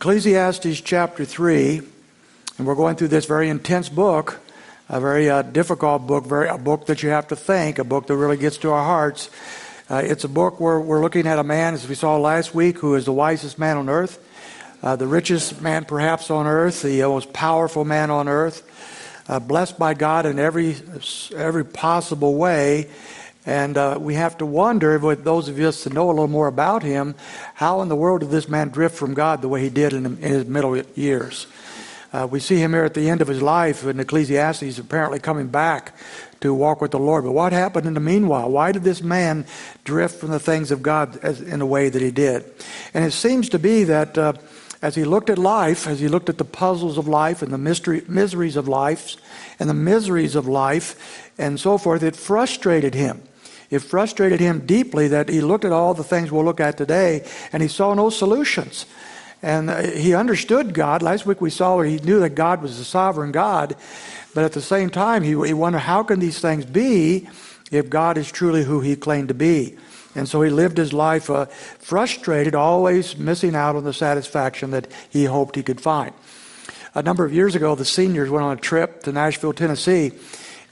Ecclesiastes chapter 3, and we're going through this very intense book, a very uh, difficult book, very, a book that you have to think, a book that really gets to our hearts. Uh, it's a book where we're looking at a man, as we saw last week, who is the wisest man on earth, uh, the richest man perhaps on earth, the most powerful man on earth, uh, blessed by God in every, every possible way. And uh, we have to wonder, with those of us that know a little more about him, how in the world did this man drift from God the way he did in, in his middle years? Uh, we see him here at the end of his life in Ecclesiastes, apparently coming back to walk with the Lord. But what happened in the meanwhile? Why did this man drift from the things of God as, in the way that he did? And it seems to be that uh, as he looked at life, as he looked at the puzzles of life and the mystery, miseries of life and the miseries of life and so forth, it frustrated him. It frustrated him deeply that he looked at all the things we'll look at today and he saw no solutions. And uh, he understood God. Last week we saw where he knew that God was the sovereign God. But at the same time, he, he wondered how can these things be if God is truly who he claimed to be? And so he lived his life uh, frustrated, always missing out on the satisfaction that he hoped he could find. A number of years ago, the seniors went on a trip to Nashville, Tennessee,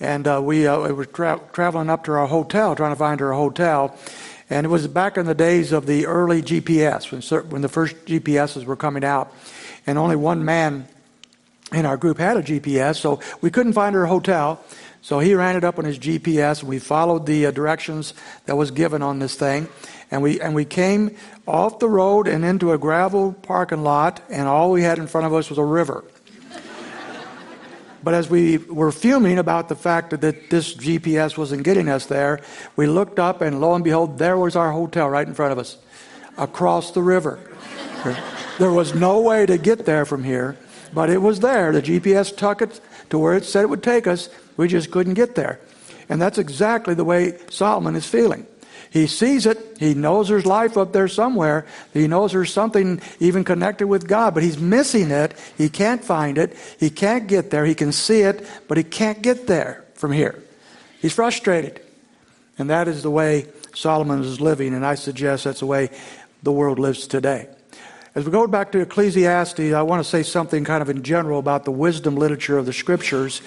and uh, we, uh, we were tra- traveling up to our hotel, trying to find our hotel. And it was back in the days of the early GPS, when, when the first GPSs were coming out. And only one man in our group had a GPS, so we couldn't find our hotel. So he ran it up on his GPS, and we followed the uh, directions that was given on this thing. And we, and we came off the road and into a gravel parking lot, and all we had in front of us was a river. But as we were fuming about the fact that this GPS wasn't getting us there, we looked up and lo and behold, there was our hotel right in front of us, across the river. there was no way to get there from here, but it was there. The GPS took it to where it said it would take us. We just couldn't get there. And that's exactly the way Solomon is feeling. He sees it. He knows there's life up there somewhere. He knows there's something even connected with God, but he's missing it. He can't find it. He can't get there. He can see it, but he can't get there from here. He's frustrated. And that is the way Solomon is living, and I suggest that's the way the world lives today. As we go back to Ecclesiastes, I want to say something kind of in general about the wisdom literature of the scriptures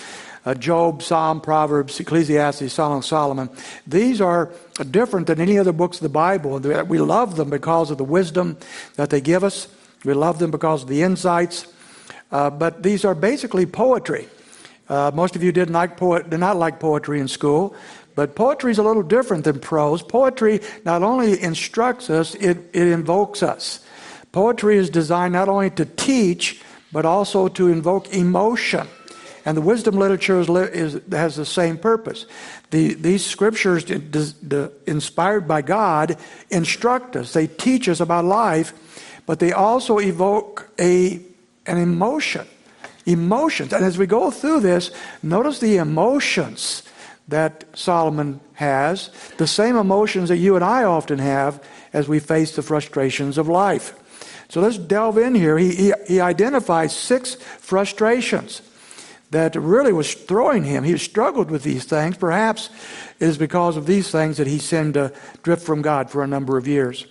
uh, Job, Psalm, Proverbs, Ecclesiastes, Song of Solomon. These are different than any other books of the Bible. We love them because of the wisdom that they give us. We love them because of the insights. Uh, but these are basically poetry. Uh, most of you didn't like poet, did not like poetry in school, but poetry is a little different than prose. Poetry not only instructs us, it, it invokes us. Poetry is designed not only to teach, but also to invoke emotion. And the wisdom literature is, is, has the same purpose. The, these scriptures, inspired by God, instruct us. They teach us about life, but they also evoke a, an emotion. Emotions. And as we go through this, notice the emotions that Solomon has, the same emotions that you and I often have as we face the frustrations of life. So let's delve in here. He, he, he identifies six frustrations that really was throwing him. He struggled with these things. Perhaps it is because of these things that he seemed to drift from God for a number of years.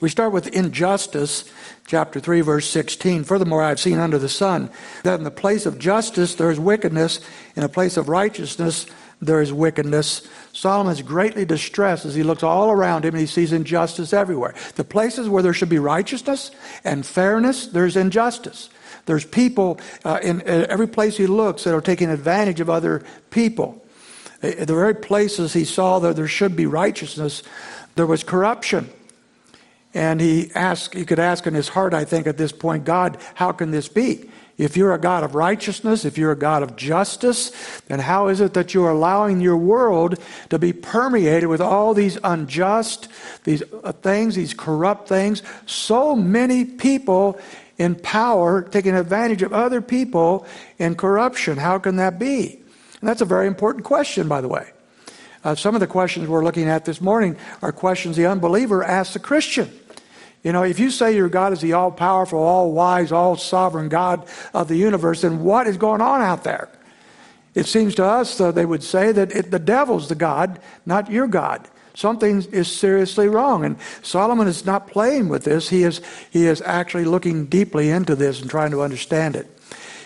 We start with injustice, chapter 3, verse 16. Furthermore, I have seen under the sun that in the place of justice there is wickedness, in a place of righteousness there is wickedness. Solomon is greatly distressed as he looks all around him and he sees injustice everywhere. The places where there should be righteousness and fairness, there's injustice. There's people uh, in, in every place he looks that are taking advantage of other people. At the very places he saw that there should be righteousness, there was corruption. And he asked, he could ask in his heart, I think, at this point, God, how can this be? If you're a God of righteousness, if you're a God of justice, then how is it that you're allowing your world to be permeated with all these unjust, these uh, things, these corrupt things? So many people in power, taking advantage of other people in corruption. How can that be? And that's a very important question, by the way. Uh, some of the questions we're looking at this morning are questions the unbeliever asks the Christian. You know, if you say your God is the all powerful, all wise, all sovereign God of the universe, then what is going on out there? It seems to us, though, they would say that it, the devil's the God, not your God. Something is seriously wrong. And Solomon is not playing with this. He is, he is actually looking deeply into this and trying to understand it.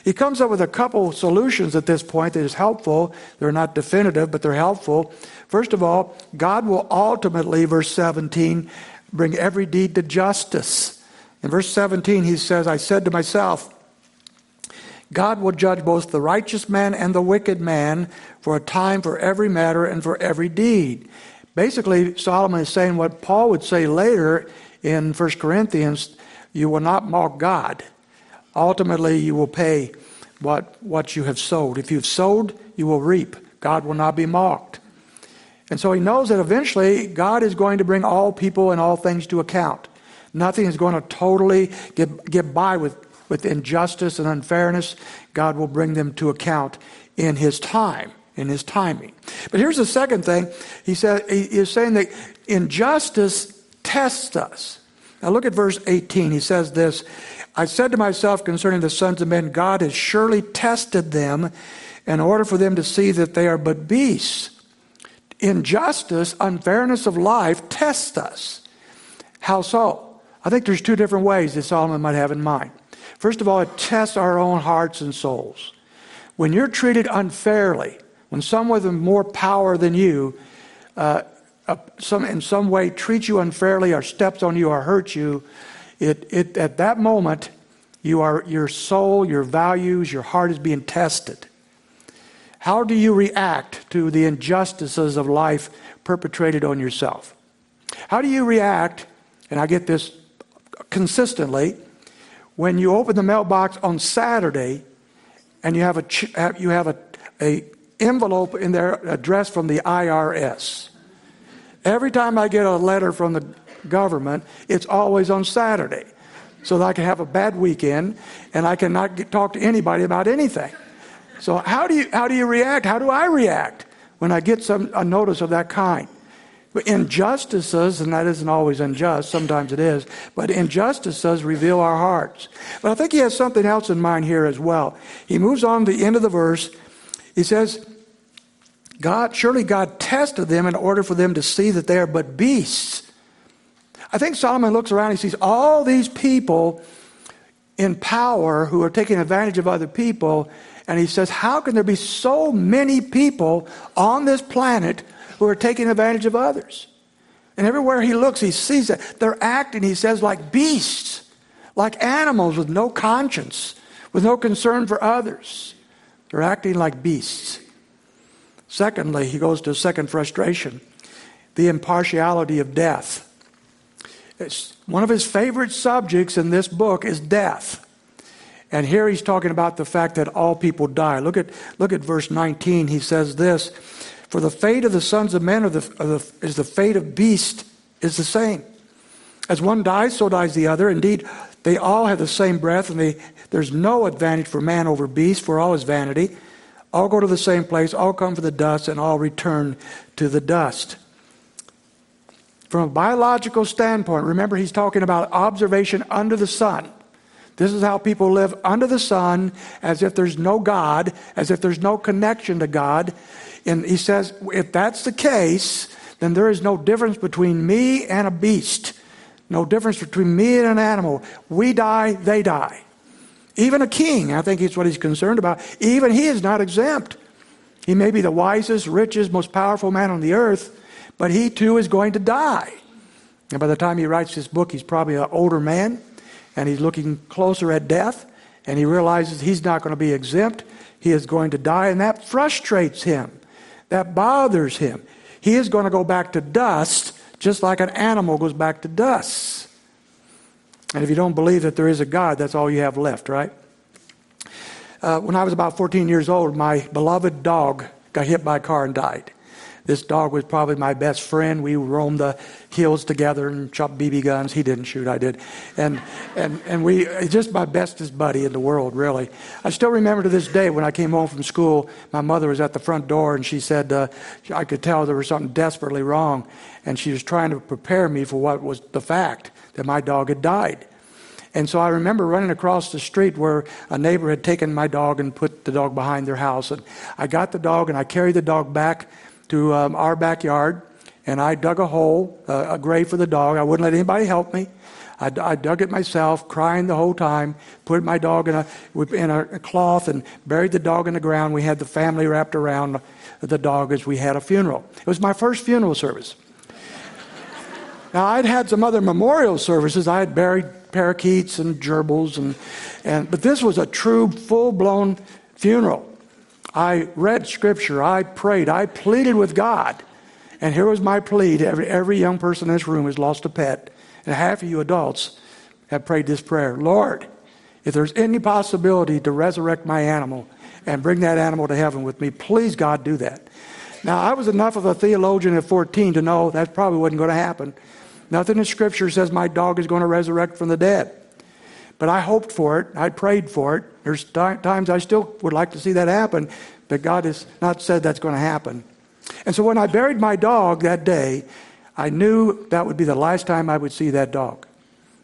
He comes up with a couple solutions at this point that is helpful. They're not definitive, but they're helpful. First of all, God will ultimately, verse 17, bring every deed to justice. In verse 17, he says, I said to myself, God will judge both the righteous man and the wicked man for a time for every matter and for every deed. Basically, Solomon is saying what Paul would say later in 1 Corinthians you will not mock God. Ultimately, you will pay what, what you have sowed. If you've sowed, you will reap. God will not be mocked. And so he knows that eventually God is going to bring all people and all things to account. Nothing is going to totally get, get by with, with injustice and unfairness. God will bring them to account in his time, in his timing. But here's the second thing. He said he is saying that injustice tests us. Now look at verse 18. He says this I said to myself concerning the sons of men, God has surely tested them in order for them to see that they are but beasts injustice, unfairness of life tests us. How so? I think there's two different ways that Solomon might have in mind. First of all, it tests our own hearts and souls. When you're treated unfairly, when someone with more power than you, uh, uh, some, in some way treats you unfairly or steps on you or hurts you, it, it, at that moment, you are, your soul, your values, your heart is being tested. How do you react to the injustices of life perpetrated on yourself? How do you react, and I get this consistently, when you open the mailbox on Saturday and you have a, you have a, a envelope in there addressed from the IRS? Every time I get a letter from the government, it's always on Saturday so that I can have a bad weekend and I cannot get, talk to anybody about anything. So how do you how do you react? How do I react when I get some a notice of that kind? Injustices, and that isn't always unjust, sometimes it is, but injustices reveal our hearts. But I think he has something else in mind here as well. He moves on to the end of the verse. He says, God, surely God tested them in order for them to see that they are but beasts. I think Solomon looks around, he sees all these people in power who are taking advantage of other people, and he says, How can there be so many people on this planet who are taking advantage of others? And everywhere he looks, he sees that. They're acting, he says, like beasts, like animals with no conscience, with no concern for others. They're acting like beasts. Secondly, he goes to second frustration the impartiality of death. It's one of his favorite subjects in this book is death. And here he's talking about the fact that all people die. Look at, look at verse 19. He says this For the fate of the sons of men the, the, is the fate of beasts is the same. As one dies, so dies the other. Indeed, they all have the same breath, and they, there's no advantage for man over beast, for all is vanity. All go to the same place, all come from the dust, and all return to the dust. From a biological standpoint, remember he's talking about observation under the sun. This is how people live under the sun as if there's no God, as if there's no connection to God. And he says, if that's the case, then there is no difference between me and a beast. No difference between me and an animal. We die, they die. Even a king, I think is what he's concerned about, even he is not exempt. He may be the wisest, richest, most powerful man on the earth, but he too is going to die. And by the time he writes this book, he's probably an older man and he's looking closer at death, and he realizes he's not going to be exempt. He is going to die, and that frustrates him. That bothers him. He is going to go back to dust, just like an animal goes back to dust. And if you don't believe that there is a God, that's all you have left, right? Uh, when I was about 14 years old, my beloved dog got hit by a car and died. This dog was probably my best friend. We roamed the hills together and shot BB guns. He didn't shoot, I did. And, and, and we, just my bestest buddy in the world, really. I still remember to this day when I came home from school, my mother was at the front door and she said, uh, I could tell there was something desperately wrong. And she was trying to prepare me for what was the fact that my dog had died. And so I remember running across the street where a neighbor had taken my dog and put the dog behind their house. And I got the dog and I carried the dog back to um, our backyard. and I dug a hole, uh, a grave for the dog. I wouldn't let anybody help me. I, I, dug it myself, crying the whole time, put my dog in a, in a cloth and buried the dog in the ground. We had the family wrapped around the dog as we had a funeral. It was my first funeral service. now, I'd had some other memorial services. I had buried parakeets and gerbils, and, and, but this was a true, full blown funeral. I read scripture, I prayed, I pleaded with God. And here was my plea to every, every young person in this room who's lost a pet and half of you adults have prayed this prayer Lord, if there's any possibility to resurrect my animal and bring that animal to heaven with me, please, God, do that. Now, I was enough of a theologian at 14 to know that probably wasn't going to happen. Nothing in Scripture says my dog is going to resurrect from the dead. But I hoped for it. I prayed for it. There's times I still would like to see that happen, but God has not said that's going to happen. And so when I buried my dog that day, I knew that would be the last time I would see that dog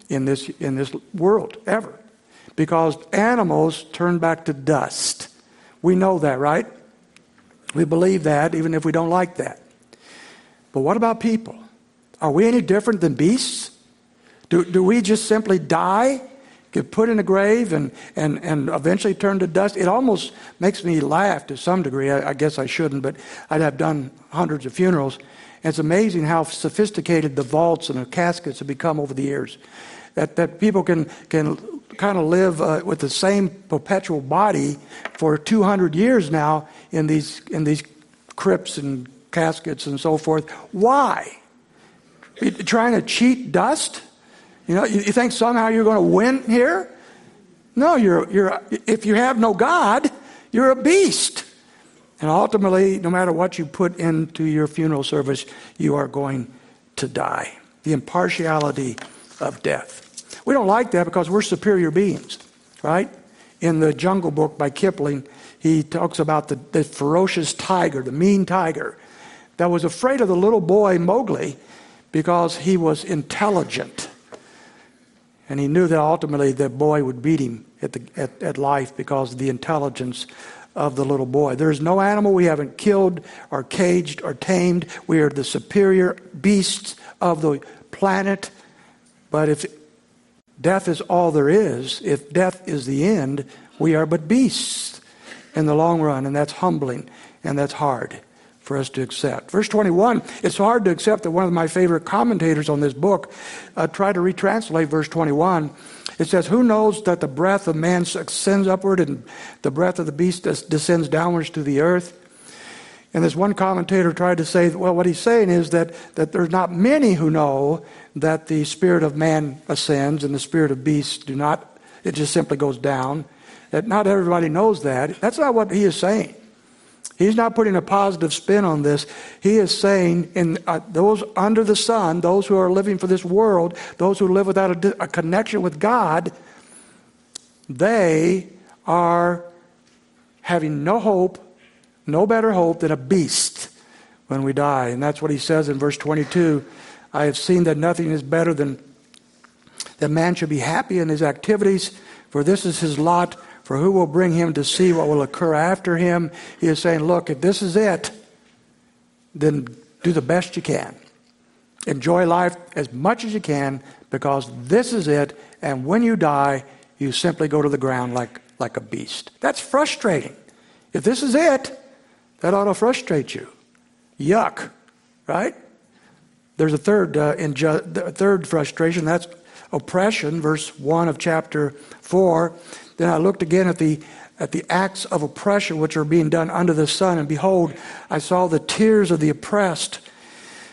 in this, in this world ever. Because animals turn back to dust. We know that, right? We believe that, even if we don't like that. But what about people? Are we any different than beasts? Do, do we just simply die, get put in a grave, and, and, and eventually turn to dust? It almost makes me laugh to some degree. I, I guess I shouldn't, but I'd have done hundreds of funerals. And it's amazing how sophisticated the vaults and the caskets have become over the years. That, that people can, can kind of live uh, with the same perpetual body for 200 years now in these, in these crypts and caskets and so forth. Why? trying to cheat dust? You know, you, you think somehow you're going to win here? No, you're, you're, if you have no God, you're a beast. And ultimately, no matter what you put into your funeral service, you are going to die. The impartiality of death. We don't like that because we're superior beings, right? In the Jungle Book by Kipling, he talks about the, the ferocious tiger, the mean tiger, that was afraid of the little boy Mowgli because he was intelligent. And he knew that ultimately the boy would beat him at, the, at, at life because of the intelligence of the little boy. There is no animal we haven't killed or caged or tamed. We are the superior beasts of the planet. But if death is all there is, if death is the end, we are but beasts in the long run, and that's humbling and that's hard for us to accept. Verse 21, it's hard to accept that one of my favorite commentators on this book uh, tried to retranslate verse 21 it says, Who knows that the breath of man ascends upward and the breath of the beast descends downwards to the earth? And this one commentator tried to say, well, what he's saying is that, that there's not many who know that the spirit of man ascends and the spirit of beasts do not, it just simply goes down. That not everybody knows that. That's not what he is saying. He's not putting a positive spin on this. He is saying, in uh, those under the sun, those who are living for this world, those who live without a, a connection with God, they are having no hope, no better hope than a beast when we die. And that's what he says in verse 22 I have seen that nothing is better than that man should be happy in his activities, for this is his lot for who will bring him to see what will occur after him? He is saying, Look, if this is it, then do the best you can. Enjoy life as much as you can because this is it. And when you die, you simply go to the ground like, like a beast. That's frustrating. If this is it, that ought to frustrate you. Yuck, right? There's a third, uh, inju- third frustration. That's oppression, verse 1 of chapter 4. Then I looked again at the at the acts of oppression which are being done under the sun, and behold, I saw the tears of the oppressed,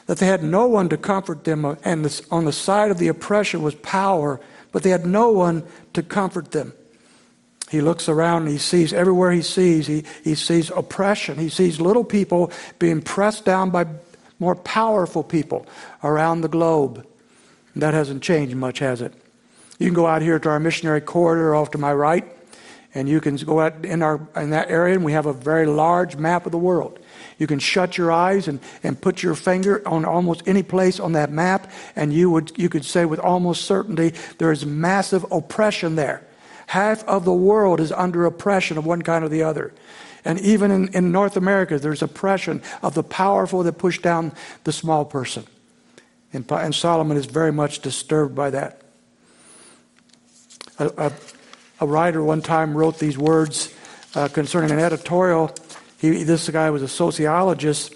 that they had no one to comfort them, uh, and this, on the side of the oppression was power, but they had no one to comfort them. He looks around and he sees everywhere he sees, he, he sees oppression. He sees little people being pressed down by more powerful people around the globe. That hasn't changed much, has it? You can go out here to our missionary corridor off to my right, and you can go out in, our, in that area, and we have a very large map of the world. You can shut your eyes and, and put your finger on almost any place on that map, and you, would, you could say with almost certainty there is massive oppression there. Half of the world is under oppression of one kind or the other. And even in, in North America, there's oppression of the powerful that push down the small person. And, and Solomon is very much disturbed by that. A, a, a writer one time wrote these words uh, concerning an editorial. He, this guy was a sociologist.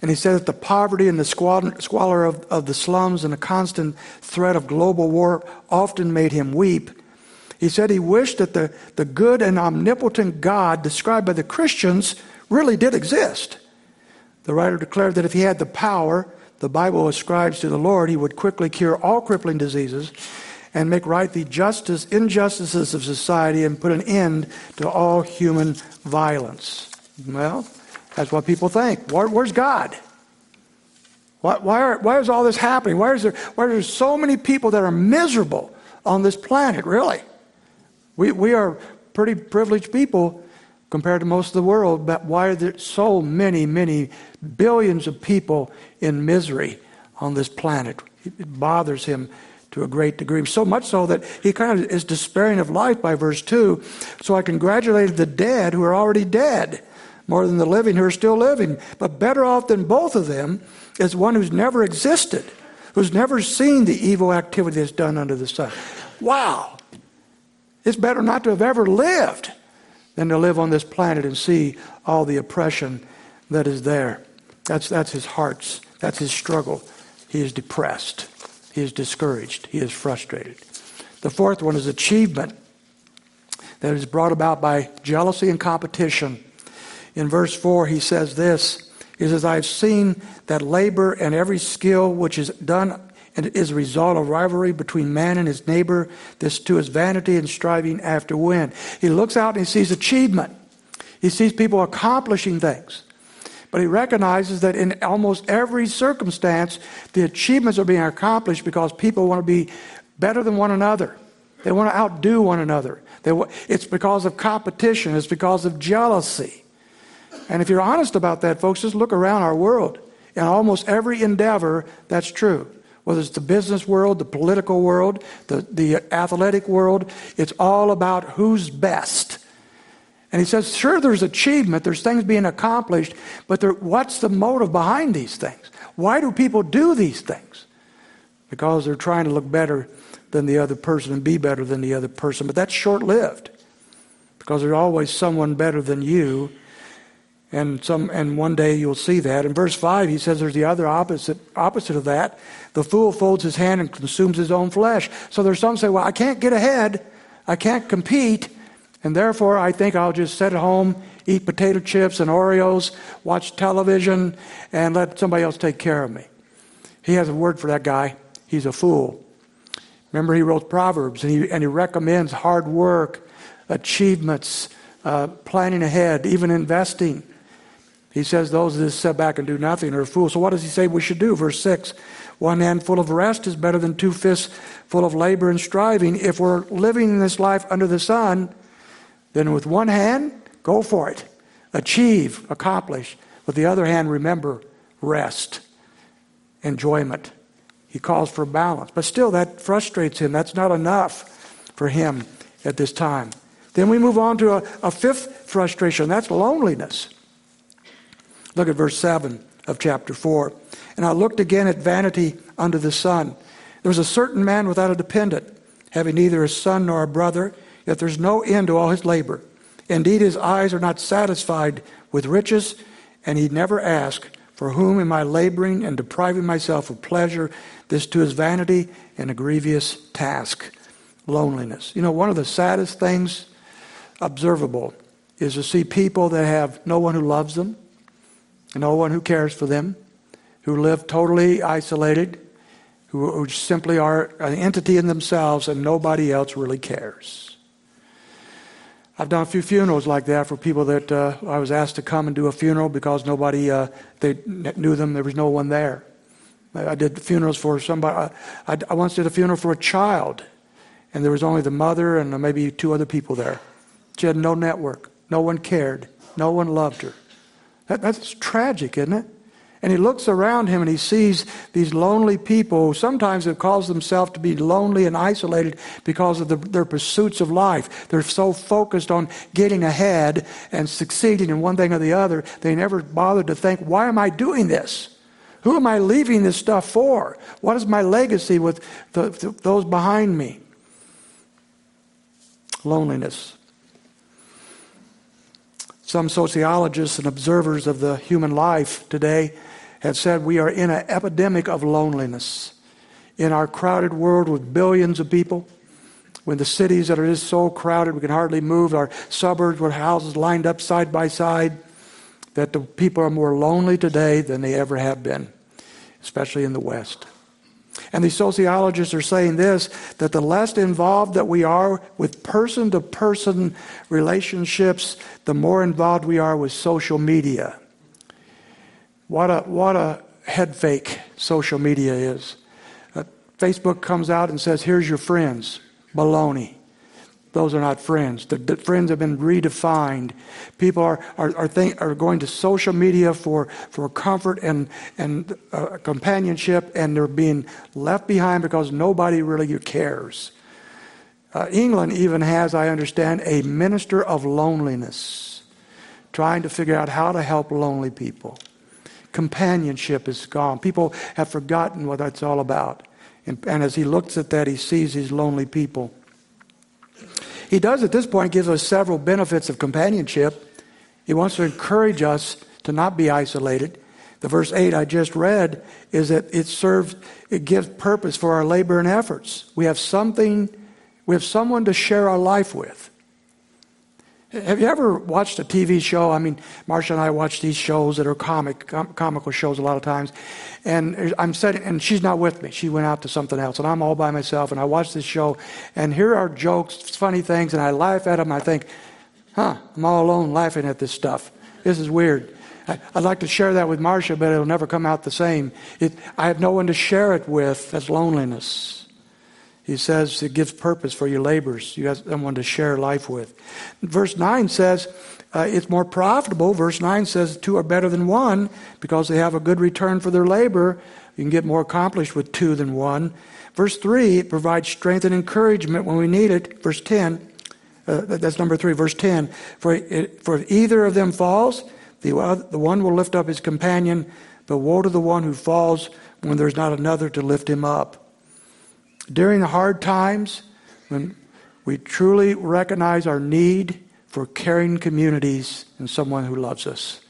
And he said that the poverty and the squalor of, of the slums and the constant threat of global war often made him weep. He said he wished that the, the good and omnipotent God described by the Christians really did exist. The writer declared that if he had the power the Bible ascribes to the Lord, he would quickly cure all crippling diseases and make right the justice, injustices of society and put an end to all human violence. Well, that's what people think. Where, where's God? Why, why, are, why is all this happening? Why is, there, why are there so many people that are miserable on this planet, really? We, we are pretty privileged people compared to most of the world, but why are there so many, many billions of people in misery on this planet? It bothers him to a great degree. So much so that he kind of is despairing of life by verse 2. So I congratulated the dead who are already dead more than the living who are still living. But better off than both of them is one who's never existed, who's never seen the evil activity that's done under the sun. Wow! It's better not to have ever lived than to live on this planet and see all the oppression that is there. That's, that's his heart's, that's his struggle. He is depressed. He is discouraged. He is frustrated. The fourth one is achievement that is brought about by jealousy and competition. In verse 4, he says this He says, I've seen that labor and every skill which is done is a result of rivalry between man and his neighbor. This too is vanity and striving after wind. He looks out and he sees achievement. He sees people accomplishing things. But he recognizes that in almost every circumstance, the achievements are being accomplished because people want to be better than one another. They want to outdo one another. It's because of competition, it's because of jealousy. And if you're honest about that, folks, just look around our world. In almost every endeavor, that's true whether it's the business world, the political world, the, the athletic world, it's all about who's best. And he says, sure, there's achievement, there's things being accomplished, but there, what's the motive behind these things? Why do people do these things? Because they're trying to look better than the other person and be better than the other person. But that's short lived because there's always someone better than you and some and one day you'll see that. In verse 5 he says there's the other opposite opposite of that. The fool folds his hand and consumes his own flesh. So there's some say, Well, I can't get ahead, I can't compete, and therefore I think I'll just sit at home, eat potato chips and Oreos, watch television, and let somebody else take care of me. He has a word for that guy. He's a fool. Remember, he wrote Proverbs and he, and he recommends hard work, achievements, uh, planning ahead, even investing. He says those that sit back and do nothing are fools. So what does he say we should do? Verse 6 One hand full of rest is better than two fists full of labor and striving. If we're living in this life under the sun, then with one hand, go for it. Achieve, accomplish. With the other hand, remember, rest, enjoyment. He calls for balance. But still, that frustrates him. That's not enough for him at this time. Then we move on to a, a fifth frustration that's loneliness. Look at verse 7 of chapter 4. And I looked again at vanity under the sun. There was a certain man without a dependent, having neither a son nor a brother, yet there's no end to all his labor. Indeed, his eyes are not satisfied with riches, and he never asks, For whom am I laboring and depriving myself of pleasure? This too is vanity and a grievous task. Loneliness. You know, one of the saddest things observable is to see people that have no one who loves them, no one who cares for them, who live totally isolated, who simply are an entity in themselves and nobody else really cares. I've done a few funerals like that for people that uh, I was asked to come and do a funeral because nobody uh, they knew them. There was no one there. I did funerals for somebody. I, I once did a funeral for a child, and there was only the mother and maybe two other people there. She had no network. No one cared. No one loved her. That, that's tragic, isn't it? And he looks around him and he sees these lonely people. Sometimes it calls themselves to be lonely and isolated because of the, their pursuits of life. They're so focused on getting ahead and succeeding in one thing or the other, they never bothered to think, why am I doing this? Who am I leaving this stuff for? What is my legacy with the, the, those behind me? Loneliness. Some sociologists and observers of the human life today have said we are in an epidemic of loneliness. In our crowded world with billions of people, when the cities that are just so crowded we can hardly move, our suburbs with houses lined up side by side, that the people are more lonely today than they ever have been, especially in the West. And these sociologists are saying this that the less involved that we are with person to person relationships, the more involved we are with social media. What a, what a head fake social media is. Uh, Facebook comes out and says, Here's your friends. Baloney. Those are not friends. The, the friends have been redefined. People are, are, are, think, are going to social media for, for comfort and, and uh, companionship, and they're being left behind because nobody really cares. Uh, England even has, I understand, a minister of loneliness, trying to figure out how to help lonely people. Companionship is gone. People have forgotten what that's all about. And, and as he looks at that, he sees these lonely people. He does at this point gives us several benefits of companionship. He wants to encourage us to not be isolated. The verse 8 I just read is that it serves, it gives purpose for our labor and efforts. We have something, we have someone to share our life with. Have you ever watched a TV show? I mean, Marcia and I watch these shows that are comic, com- comical shows a lot of times. And I'm sitting, and she's not with me. She went out to something else, and I'm all by myself. And I watch this show, and here are jokes, funny things, and I laugh at them. I think, huh, I'm all alone laughing at this stuff. This is weird. I, would like to share that with Marcia, but it'll never come out the same. It, I have no one to share it with. That's loneliness. He says it gives purpose for your labors. You have someone to share life with. Verse 9 says uh, it's more profitable. Verse 9 says two are better than one because they have a good return for their labor. You can get more accomplished with two than one. Verse 3 it provides strength and encouragement when we need it. Verse 10, uh, that's number 3. Verse 10 for, it, for if either of them falls, the, uh, the one will lift up his companion, but woe to the one who falls when there's not another to lift him up. During the hard times, when we truly recognize our need for caring communities and someone who loves us.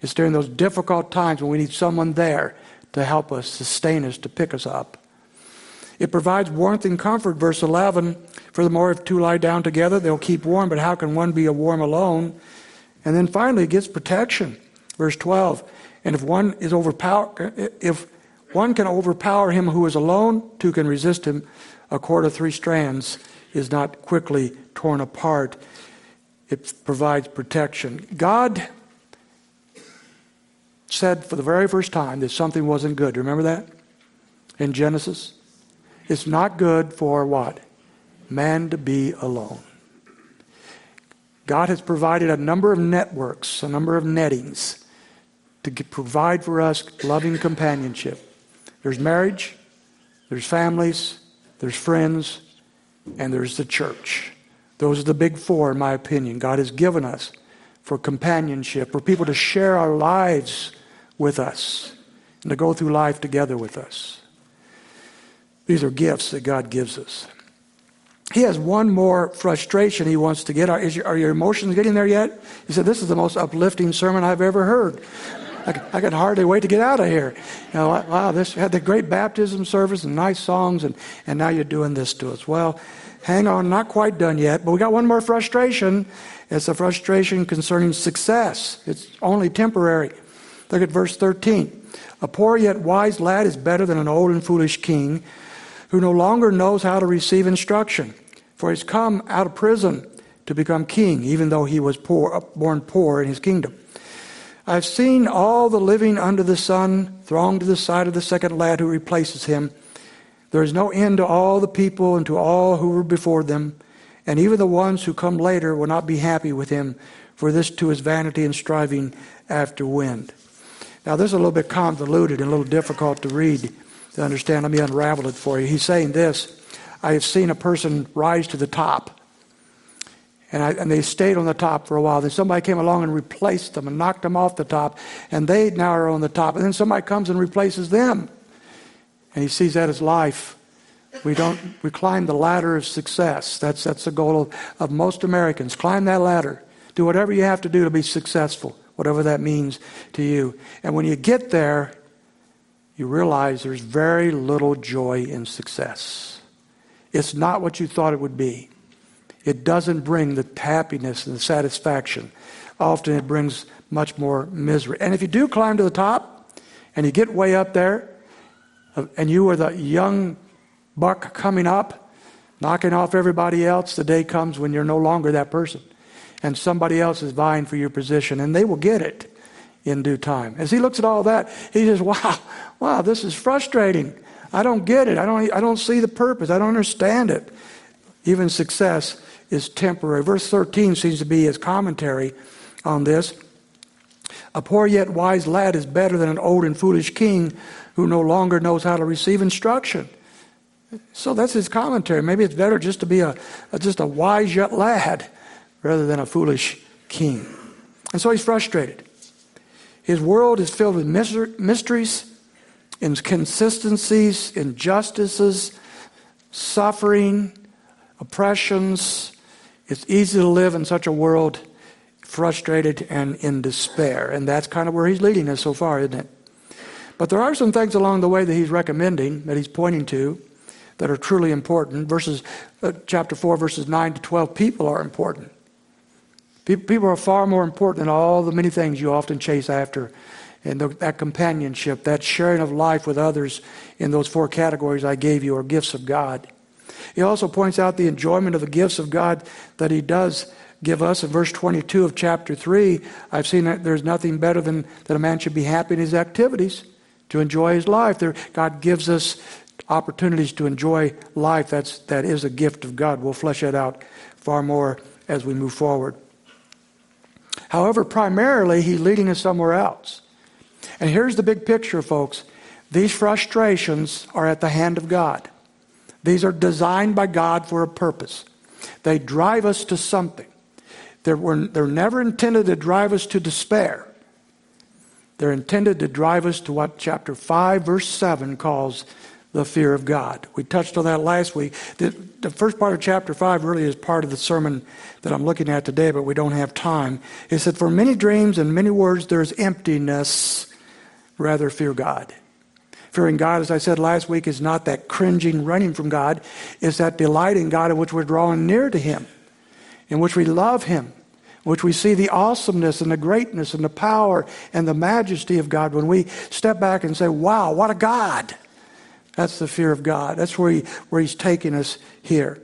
It's during those difficult times when we need someone there to help us, sustain us, to pick us up. It provides warmth and comfort, verse 11. Furthermore, if two lie down together, they'll keep warm, but how can one be warm alone? And then finally, it gives protection, verse 12. And if one is overpowered, if one can overpower him who is alone, two can resist him. A cord of three strands is not quickly torn apart. It provides protection. God said for the very first time that something wasn't good. Remember that? In Genesis? It's not good for what? Man to be alone. God has provided a number of networks, a number of nettings to provide for us loving companionship. There's marriage, there's families, there's friends, and there's the church. Those are the big four, in my opinion. God has given us for companionship, for people to share our lives with us and to go through life together with us. These are gifts that God gives us. He has one more frustration he wants to get. Are, your, are your emotions getting there yet? He said, This is the most uplifting sermon I've ever heard. I, I could hardly wait to get out of here. You know, wow, this had the great baptism service and nice songs, and, and now you're doing this to us. Well, hang on, not quite done yet, but we got one more frustration. It's a frustration concerning success. It's only temporary. Look at verse 13. A poor yet wise lad is better than an old and foolish king who no longer knows how to receive instruction, for he's come out of prison to become king, even though he was poor, born poor in his kingdom. I've seen all the living under the sun throng to the side of the second lad who replaces him. There is no end to all the people and to all who were before them, and even the ones who come later will not be happy with him, for this too is vanity and striving after wind. Now, this is a little bit convoluted and a little difficult to read to understand. Let me unravel it for you. He's saying this I have seen a person rise to the top. And, I, and, they stayed on the top for a while. Then somebody came along and replaced them and knocked them off the top, and they now are on the top. And then somebody comes and replaces them. And he sees that as life. We don't we climb the ladder of success. That's that's the goal of, of most Americans. Climb that ladder. Do whatever you have to do to be successful, whatever that means to you. And when you get there, you realize there's very little joy in success. It's not what you thought it would be. It doesn't bring the happiness and the satisfaction. Often it brings much more misery. And if you do climb to the top and you get way up there, uh, and you are the young buck coming up, knocking off everybody else, the day comes when you're no longer that person. And somebody else is vying for your position, and they will get it in due time. As he looks at all that, he says, Wow, wow, this is frustrating. I don't get it. I don't, I don't see the purpose. I don't understand it. Even success is temporary. Verse 13 seems to be his commentary on this. A poor yet wise lad is better than an old and foolish king who no longer knows how to receive instruction. So that's his commentary. Maybe it's better just to be a, a just a wise yet lad rather than a foolish king. And so he's frustrated. His world is filled with mysteries, inconsistencies, injustices, suffering, oppressions. It's easy to live in such a world frustrated and in despair. And that's kind of where he's leading us so far, isn't it? But there are some things along the way that he's recommending, that he's pointing to, that are truly important. Verses, uh, chapter 4, verses 9 to 12, people are important. People are far more important than all the many things you often chase after. And the, that companionship, that sharing of life with others in those four categories I gave you are gifts of God. He also points out the enjoyment of the gifts of God that he does give us. In verse 22 of chapter 3, I've seen that there's nothing better than that a man should be happy in his activities, to enjoy his life. There, God gives us opportunities to enjoy life. That's, that is a gift of God. We'll flesh that out far more as we move forward. However, primarily, he's leading us somewhere else. And here's the big picture, folks. These frustrations are at the hand of God. These are designed by God for a purpose. They drive us to something. They're, they're never intended to drive us to despair. They're intended to drive us to what chapter 5, verse 7 calls the fear of God. We touched on that last week. The, the, first part of chapter 5 really is part of the sermon that I'm looking at today, but we don't have time. It said, For many dreams and many words there's emptiness, rather fear God. Fearing God, as I said last week, is not that cringing running from God, it's that delight in God in which we're drawing near to Him, in which we love Him, in which we see the awesomeness and the greatness and the power and the majesty of God when we step back and say, Wow, what a God! That's the fear of God. That's where, he, where He's taking us here.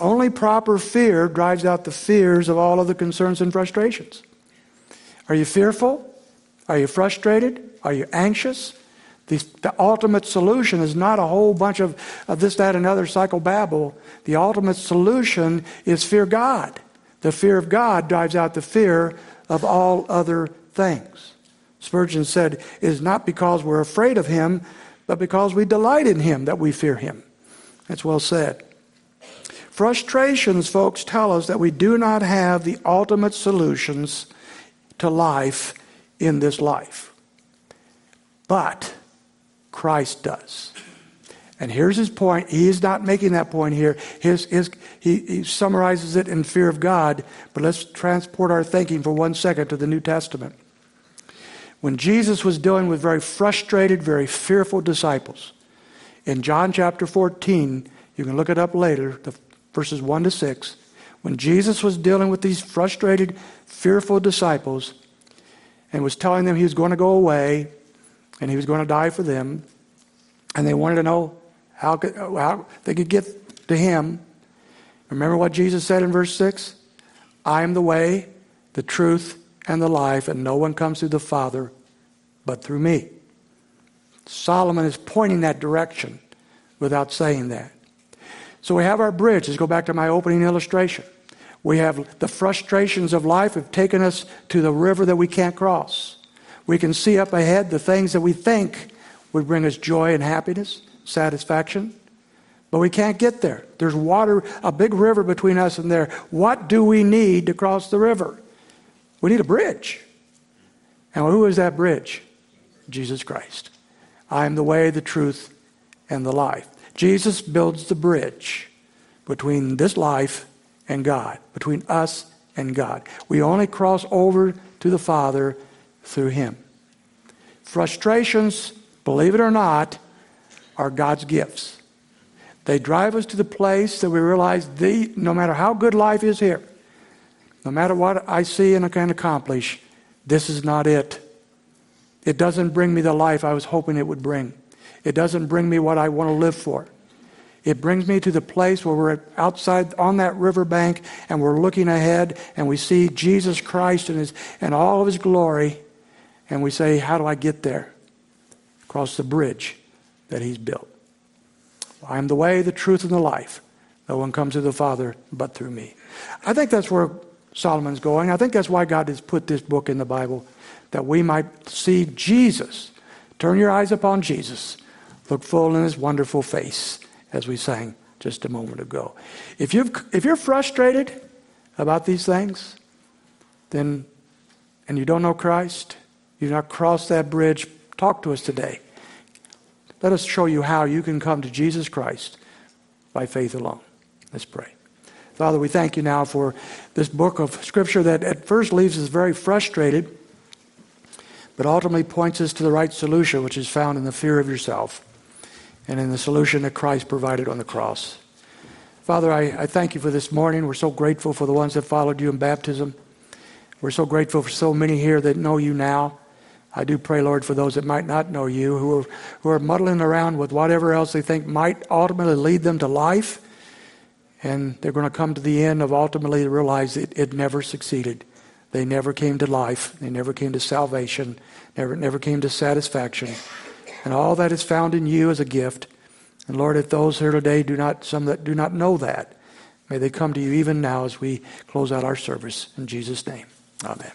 Only proper fear drives out the fears of all other concerns and frustrations. Are you fearful? Are you frustrated? Are you anxious? The, the ultimate solution is not a whole bunch of, of this, that, and other psychobabble. The ultimate solution is fear God. The fear of God drives out the fear of all other things. Spurgeon said, It is not because we're afraid of Him, but because we delight in Him that we fear Him. That's well said. Frustrations, folks, tell us that we do not have the ultimate solutions to life in this life. But Christ does. And here's his point. He is not making that point here. His, his, he, he summarizes it in fear of God. But let's transport our thinking for one second to the New Testament. When Jesus was dealing with very frustrated, very fearful disciples, in John chapter 14, you can look it up later, the verses 1 to 6, when Jesus was dealing with these frustrated, fearful disciples and was telling them he was going to go away and he was going to die for them, and they wanted to know how, could, how they could get to him. Remember what Jesus said in verse 6? I am the way, the truth, and the life, and no one comes to the Father but through me. Solomon is pointing that direction without saying that. So we have our bridge. Let's go back to my opening illustration. We have the frustrations of life have taken us to the river that we can't cross. We can see up ahead the things that we think would bring us joy and happiness, satisfaction. But we can't get there. There's water, a big river between us and there. What do we need to cross the river? We need a bridge. And who is that bridge? Jesus Christ. I am the way, the truth, and the life. Jesus builds the bridge between this life and God, between us and God. We only cross over to the Father through Him. Frustrations, believe it or not, are God's gifts. They drive us to the place that we realize the, no matter how good life is here, no matter what I see and I can accomplish, this is not it. It doesn't bring me the life I was hoping it would bring. It doesn't bring me what I want to live for. It brings me to the place where we're outside on that riverbank and we're looking ahead and we see Jesus Christ and, his, and all of his glory and we say, How do I get there? Across the bridge that he's built. I am the way, the truth, and the life. No one comes to the Father but through me. I think that's where Solomon's going. I think that's why God has put this book in the Bible, that we might see Jesus. Turn your eyes upon Jesus. Look full in his wonderful face, as we sang just a moment ago. If, you've, if you're frustrated about these things, then, and you don't know Christ, you've not crossed that bridge, talk to us today. Let us show you how you can come to Jesus Christ by faith alone. Let's pray. Father, we thank you now for this book of Scripture that at first leaves us very frustrated, but ultimately points us to the right solution, which is found in the fear of yourself and in the solution that Christ provided on the cross. Father, I, I thank you for this morning. We're so grateful for the ones that followed you in baptism. We're so grateful for so many here that know you now. I do pray, Lord, for those that might not know you, who are, who are muddling around with whatever else they think might ultimately lead them to life. And they're going to come to the end of ultimately realize it, it never succeeded. They never came to life. They never came to salvation. Never, never came to satisfaction. And all that is found in you is a gift. And Lord, if those here today do not, some that do not know that, may they come to you even now as we close out our service. In Jesus' name, amen.